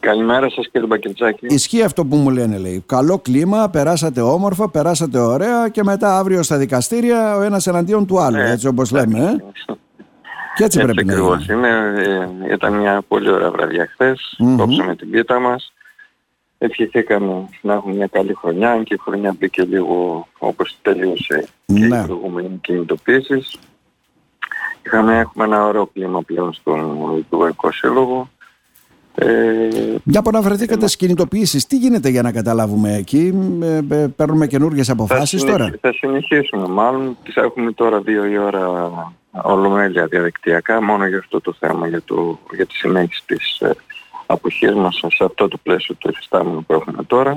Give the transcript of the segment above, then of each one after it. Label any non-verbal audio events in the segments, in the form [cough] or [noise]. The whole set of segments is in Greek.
Καλημέρα σας κύριε Μπακετζάκη. Ισχύει αυτό που μου λένε λέει. Καλό κλίμα, περάσατε όμορφα, περάσατε ωραία και μετά αύριο στα δικαστήρια ο ένας εναντίον του άλλου, Ε, έτσι όπως λέμε. Ε; Και έτσι, πρέπει να ακριβώς είναι. είναι. Ε, Ήταν μια πολύ ωραία βραδιά χθες. Μμμ. Κόψαμε την πίτα μας. Ευχηθήκαμε να έχουμε μια καλή χρονιά και η χρονιά μπήκε λίγο όπως τελείωσε και Ναι. οι προηγούμενοι κινητοποίησεις. Είχαμε, έχουμε ένα ωραίο κλίμα πλέον στον Υπουργικό Σύλλογο. Ε, Για που αναφερθήκατε στις κινητοποιήσεις, τι γίνεται για να καταλάβουμε εκεί, ε, ε, παίρνουμε καινούργιες θα, αποφάσεις συνεχ- τώρα. θα συνεχίσουμε μάλλον. Τις έχουμε τώρα δύο η ώρα ολομέλεια διαδικτυακά μόνο για αυτό το θέμα, για, το, για τη συνέχιση της ε, αποχής μας σε αυτό το πλαίσιο του εφιστάμενου που έχουμε τώρα.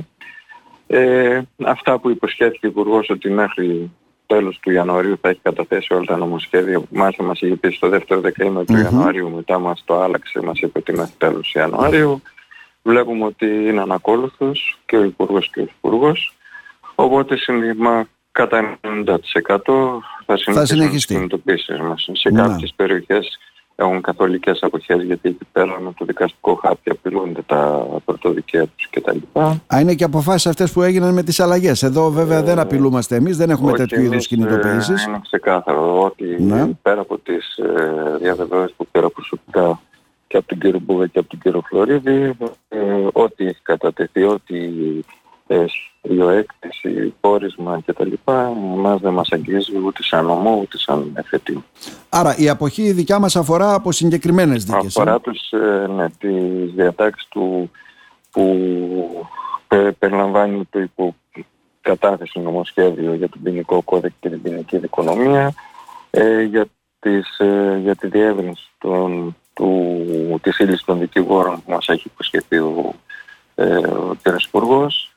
Ε, αυτά που υποσχέθηκε ο Υπουργός ότι μέχρι τέλος του Ιανουαρίου θα έχει καταθέσει όλα τα νομοσχέδια που μάλιστα μας είχε πει στο δεύτερο δεκαήμερο του Μμμ. Ιανουαρίου μετά μας το άλλαξε, μας είπε ότι μέχρι τέλος Ιανουαρίου. Βλέπουμε ότι είναι ανακόλουθος και ο Υπουργός και ο Υπουργός. Οπότε συνήθιμα κατά 90% θα συνεχίσουμε τις συνεχιστεί. κινητοποίησεις μας. Σε Ναι. κάποιες περιοχές έχουν καθολικές αποχές γιατί εκεί πέρα με το δικαστικό χάπι απειλούνται τα πρωτοδικαία τους κτλ. Α, είναι και αποφάσεις αυτές που έγιναν με τις αλλαγές. Εδώ βέβαια δεν απειλούμαστε εμείς, δεν έχουμε Όχι, τέτοιου είδους εμείς, κινητοποιήσεις. ε, Είναι ξεκάθαρο ότι Ναι. πέρα από τις ε, διαβεβαιώσεις που πήρα προσωπικά και από τον κύριο Μπούγα και από τον κύριο Φλωρίδη, ε, ό,τι έχει κατατεθεί, ό,τι ε, σχέδιο έκθεση, πόρισμα κτλ. Εμάς δεν μας αγγίζει ούτε σαν νομό ούτε σαν εφετή. Άρα η αποχή δικιά μας αφορά από συγκεκριμένες δίκες. ε; Αφορά τους, ε, ναι, τις διατάξεις του που πε- περιλαμβάνει το υπό κατάθεση νομοσχέδιο για τον ποινικό κώδικα και την ποινική δικονομία, ε, για, τις, ε, για τη διεύρυνση των, του, της ύλης των δικηγόρων που μας έχει υποσχεθεί ο, ε, ο κ. Υπουργός.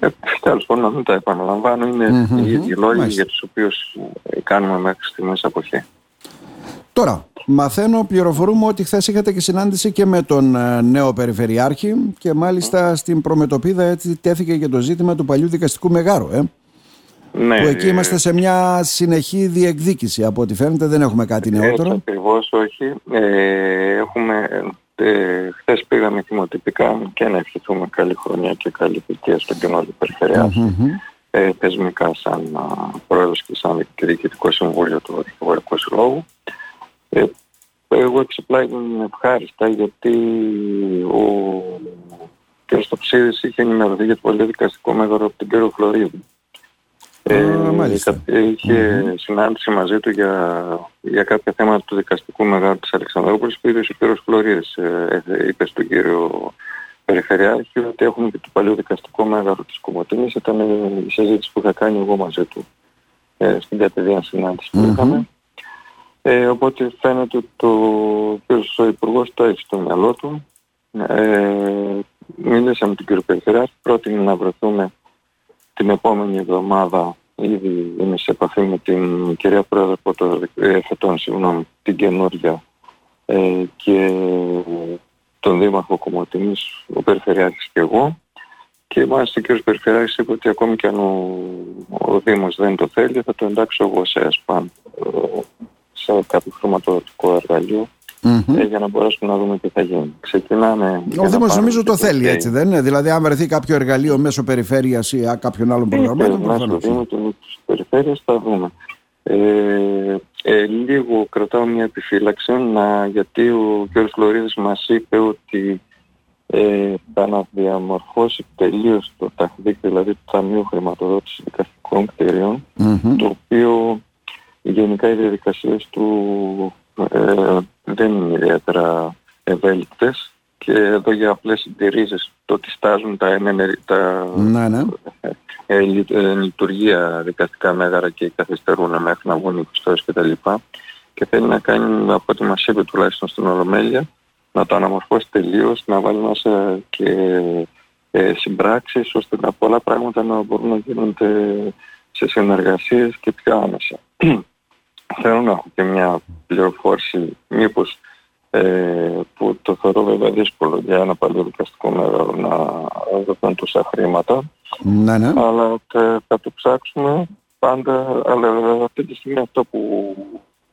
Ε, τέλος πάντων, να μην τα επαναλαμβάνω, είναι Μμμ, οι ίδιοι λόγοι μάλιστα. για τους οποίους ε, κάνουμε μέχρι στιγμής αποχή. Τώρα, μαθαίνω, πληροφορούμε ότι χθες είχατε και συνάντηση και με τον ε, νέο Περιφερειάρχη και μάλιστα στην Προμετωπίδα έτσι τέθηκε και το ζήτημα του παλιού δικαστικού μεγάρου. Ε, Ναι, που εκεί ε, είμαστε σε μια συνεχή διεκδίκηση. Από ό,τι φαίνεται δεν έχουμε κάτι Έτσι νεότερο. ακριβώς όχι. Ε, έχουμε, ε, χθες πήγαμε θυμοτυπικά και να ευχηθούμε καλή χρονιά και καλή επιτυχία στον καινούριο Περιφερειάρχη. Μμμ. Ε, θεσμικά σαν α, πρόεδρος και σαν διοικητικό συμβούλιο του Δικηγορικού Συλλόγου. Ε, εγώ εξεπλάγει ευχάριστα γιατί ο κ. Στοψίδης είχε ενημερωθεί για το πολυδικαστικό μέγαρο από τον κ. Φλωρίδη. Α, μάλιστα. κα- είχε συνάντηση μαζί του για, για κάποια θέματα του δικαστικού μεγάρου της Αλεξανδρούπολης που είδε ο κ. Φλωρίδης ε, ε, είπε στον κύριο Περιφερειάρχη ότι έχουμε και το παλιό δικαστικό μέγαρο της Κομωτίνης. Ήταν ε, η συζήτηση που είχα κάνει εγώ μαζί του ε, στην κατηδίαν συνάντηση που Μμμ. είχαμε. Ε, οπότε φαίνεται ότι το κύριος ο Υπουργός το έχει στο μυαλό του. Ε, μιλήσαμε με τον κύριο Περιφερειάρχη, πρότεινε να βρεθούμε την επόμενη εβδομάδα ήδη είμαι σε επαφή με την κυρία Πρόεδρο από το ε, φετών, συγγνώμη, την καινούργια ε, και τον Δήμαρχο Κομωτινής, ο Περιφερειάρχης και εγώ. Και μάλιστα ο κύριος Περιφερειάρχης είπε ότι ακόμη και αν ο, ο Δήμος δεν το θέλει θα το εντάξω εγώ σε ΕΣΠΑΝ ε, σε κάποιο χρηματοδοτικό εργαλείο Μμμ. ε, για να μπορέσουμε να δούμε τι θα γίνει. Ξεκινάμε... για Ο να Δήμος πάρουμε νομίζω το και θέλει ok. έτσι δεν είναι; Δηλαδή αν βρεθεί κάποιο εργαλείο μέσω περιφέρειας ή α, κάποιων άλλων προγραμμάτων Μέσω προφανώς. Δήμου και με τις περιφέρειες θα δούμε. Ε, ε, λίγο κρατάω μια επιφύλαξη να, γιατί ο κ. Φλωρίδης μας είπε ότι ε, θα αναδιαμορφώσει τελείως το ταχδίκ, δηλαδή το Ταμείο Χρηματοδότησης Δικαστικών Κτηρίων, Μμμ. το οποίο γενικά οι διαδικασίες του ε, δεν είναι ιδιαίτερα ευέλικτες και εδώ για απλές συντηρήσεις το ότι στάζουν τα, ενενε- τα Ναι, ναι. ε, λει- ε, λειτουργία δικαστικά μέγαρα και καθυστερούν μέχρι να βγουν οι πιστώσεις κτλ. Και θέλει να κάνει, από ό,τι μας είπε τουλάχιστον στην Ολομέλεια, να το αναμορφώσει τελείως, να βάλει μέσα και ε, συμπράξεις, ώστε να πολλά πράγματα να μπορούν να γίνονται σε συνεργασίες και πιο άμεσα. [clears throat] Θέλω να έχω και μια πληροφόρηση, μήπως ε, που το θεωρώ βέβαια δύσκολο για ένα παλιό δικαστικό μέγαρο να δοθούν τόσα χρήματα. Ναι, ναι. αλλά θα, θα το ψάξουμε πάντα, αλλά αυτή τη στιγμή αυτό που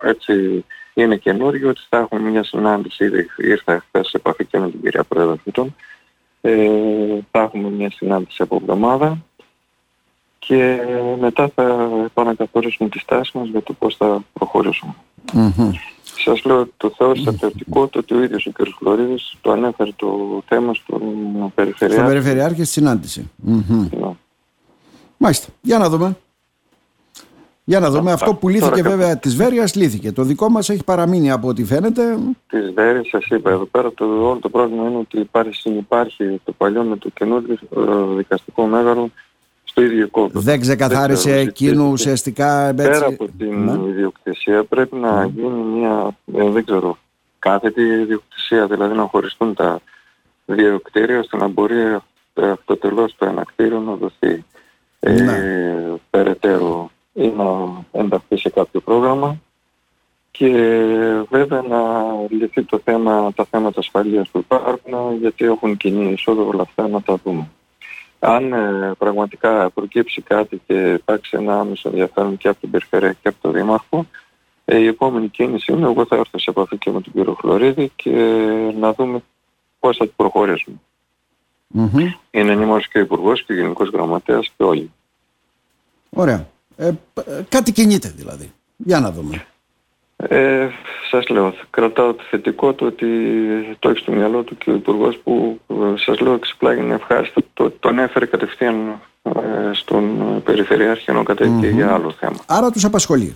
έτσι είναι καινούργιο ότι θα έχουμε μια συνάντηση, ήδη ήρθα χθες σε επαφή και με την κυρία Πρόεδρο Φυτών, Ε, θα έχουμε μια συνάντηση από εβδομάδα και μετά θα επανακαθορίσουμε τη στάση μας για το πώς θα προχωρήσουμε. Μμμ. Σας λέω το θεώρησα θετικό το ότι ο ίδιος ο κ. Φλωρίδης το ανέφερε το θέμα στον Στον Περιφερειάρχη. Περιφερειάρχη στη συνάντηση. Μμμ. Ναι. Μάλιστα. Για να δούμε. Για να δούμε. Α, Αυτό α, που λύθηκε τώρα κα- βέβαια της Βέρειας λύθηκε. Το δικό μας έχει παραμείνει από ό,τι φαίνεται. Της ΔΕΡΗ σας είπα εδώ πέρα το, όλο το πρόβλημα είναι ότι υπάρχει, συνυπάρχει το παλιό με το καινούργιο ε, δικαστικό μέγαρο στο ίδιο κόμπο. Δεν ξεκαθάρισε ξέρω, εκείνου συζητήθηκε. ουσιαστικά. έτσι. Πέρα από την Ναι. ιδιοκτησία πρέπει να γίνει μια, ε, δεν ξέρω, κάθετη ιδιοκτησία, δηλαδή να χωριστούν τα δύο κτίρια ώστε να μπορεί ε, αυτοτελώς το ένα κτίριο να δοθεί ε, Ναι. περαιτέρω ή να ενταχθεί σε κάποιο πρόγραμμα και βέβαια να λυθεί το θέμα, τα θέματα ασφαλείας που υπάρχουν γιατί έχουν κοινή εισόδο όλα αυτά να τα δούμε. Αν ε, πραγματικά προκύψει κάτι και υπάρξει ένα άμεσο ενδιαφέρον και από την Περιφέρεια και από τον Δήμαρχο, ε, η επόμενη κίνηση είναι εγώ θα έρθω σε επαφή και με τον κύριο Χλωρίδη και να δούμε πώς θα προχωρήσουμε. Μμμ. Είναι ενήμερος και ο Υπουργός και ο Γενικός Γραμματέας και όλοι. Ωραία. Ε, π- ε, κάτι κινείται δηλαδή. Για να δούμε. Ε, σας λέω, κρατάω το θετικό το ότι το έχεις στο μυαλό του και ο Υπουργός που ε, σας λέω εξεπλάγει είναι ευχάριστο. Το, τον έφερε κατευθείαν ε, στον ε, Περιφερειάρχη ενώ κατέβηκε για άλλο θέμα. Άρα τους απασχολεί.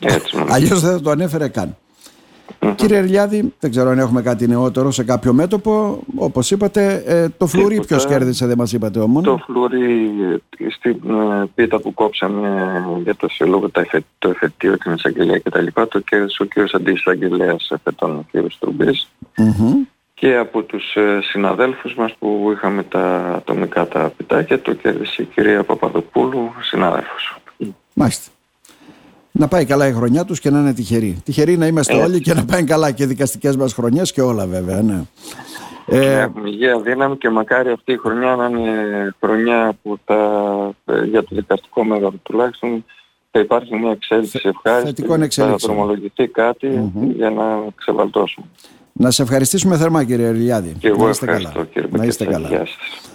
Έτσι νομίζω. Αλλιώς δεν θα το ανέφερε καν. Κύριε Ερλιάδη, δεν ξέρω αν έχουμε κάτι νεότερο σε κάποιο μέτωπο. Όπως είπατε, ε, το φλουρί Τίποτα. ποιος κέρδισε δεν μας είπατε όμως. Το φλουρί ε, στην ε, πίτα που κόψαμε για το συλλόγο τα εφε- το εφετείο, την εισαγγελία κτλ. Το κέρδισε ο κύριος αντισαγγελέας εφετών, ο κύριος Τρουμπής. Μμμ. Και από τους ε, συναδέλφους μας που είχαμε τα ατομικά τα πιτάκια, το κέρδισε η κυρία Παπαδοπούλου, συνάδελφος. Μάλιστα. Να πάει καλά η χρονιά τους και να είναι τυχεροί. Τυχεροί να είμαστε Έτσι. όλοι και να πάνε καλά και οι δικαστικές μας χρονιές και όλα βέβαια. Ναι. Να Ε, έχουμε υγεία, δύναμη και μακάρι αυτή η χρονιά να είναι χρονιά που θα, ε, για το δικαστικό μέγαρο τουλάχιστον θα υπάρχει μια εξέλιξη Θε- ευχάριστη, θετικών θα εξέλιξεων. δρομολογηθεί κάτι για να ξεβαλτώσουμε. να σε ευχαριστήσουμε θερμά κύριε Ερλιάδη. Και εγώ να είστε ευχαριστώ καλά. κύριε Να είστε Μπεκετσάκη. καλά. Γεια σας.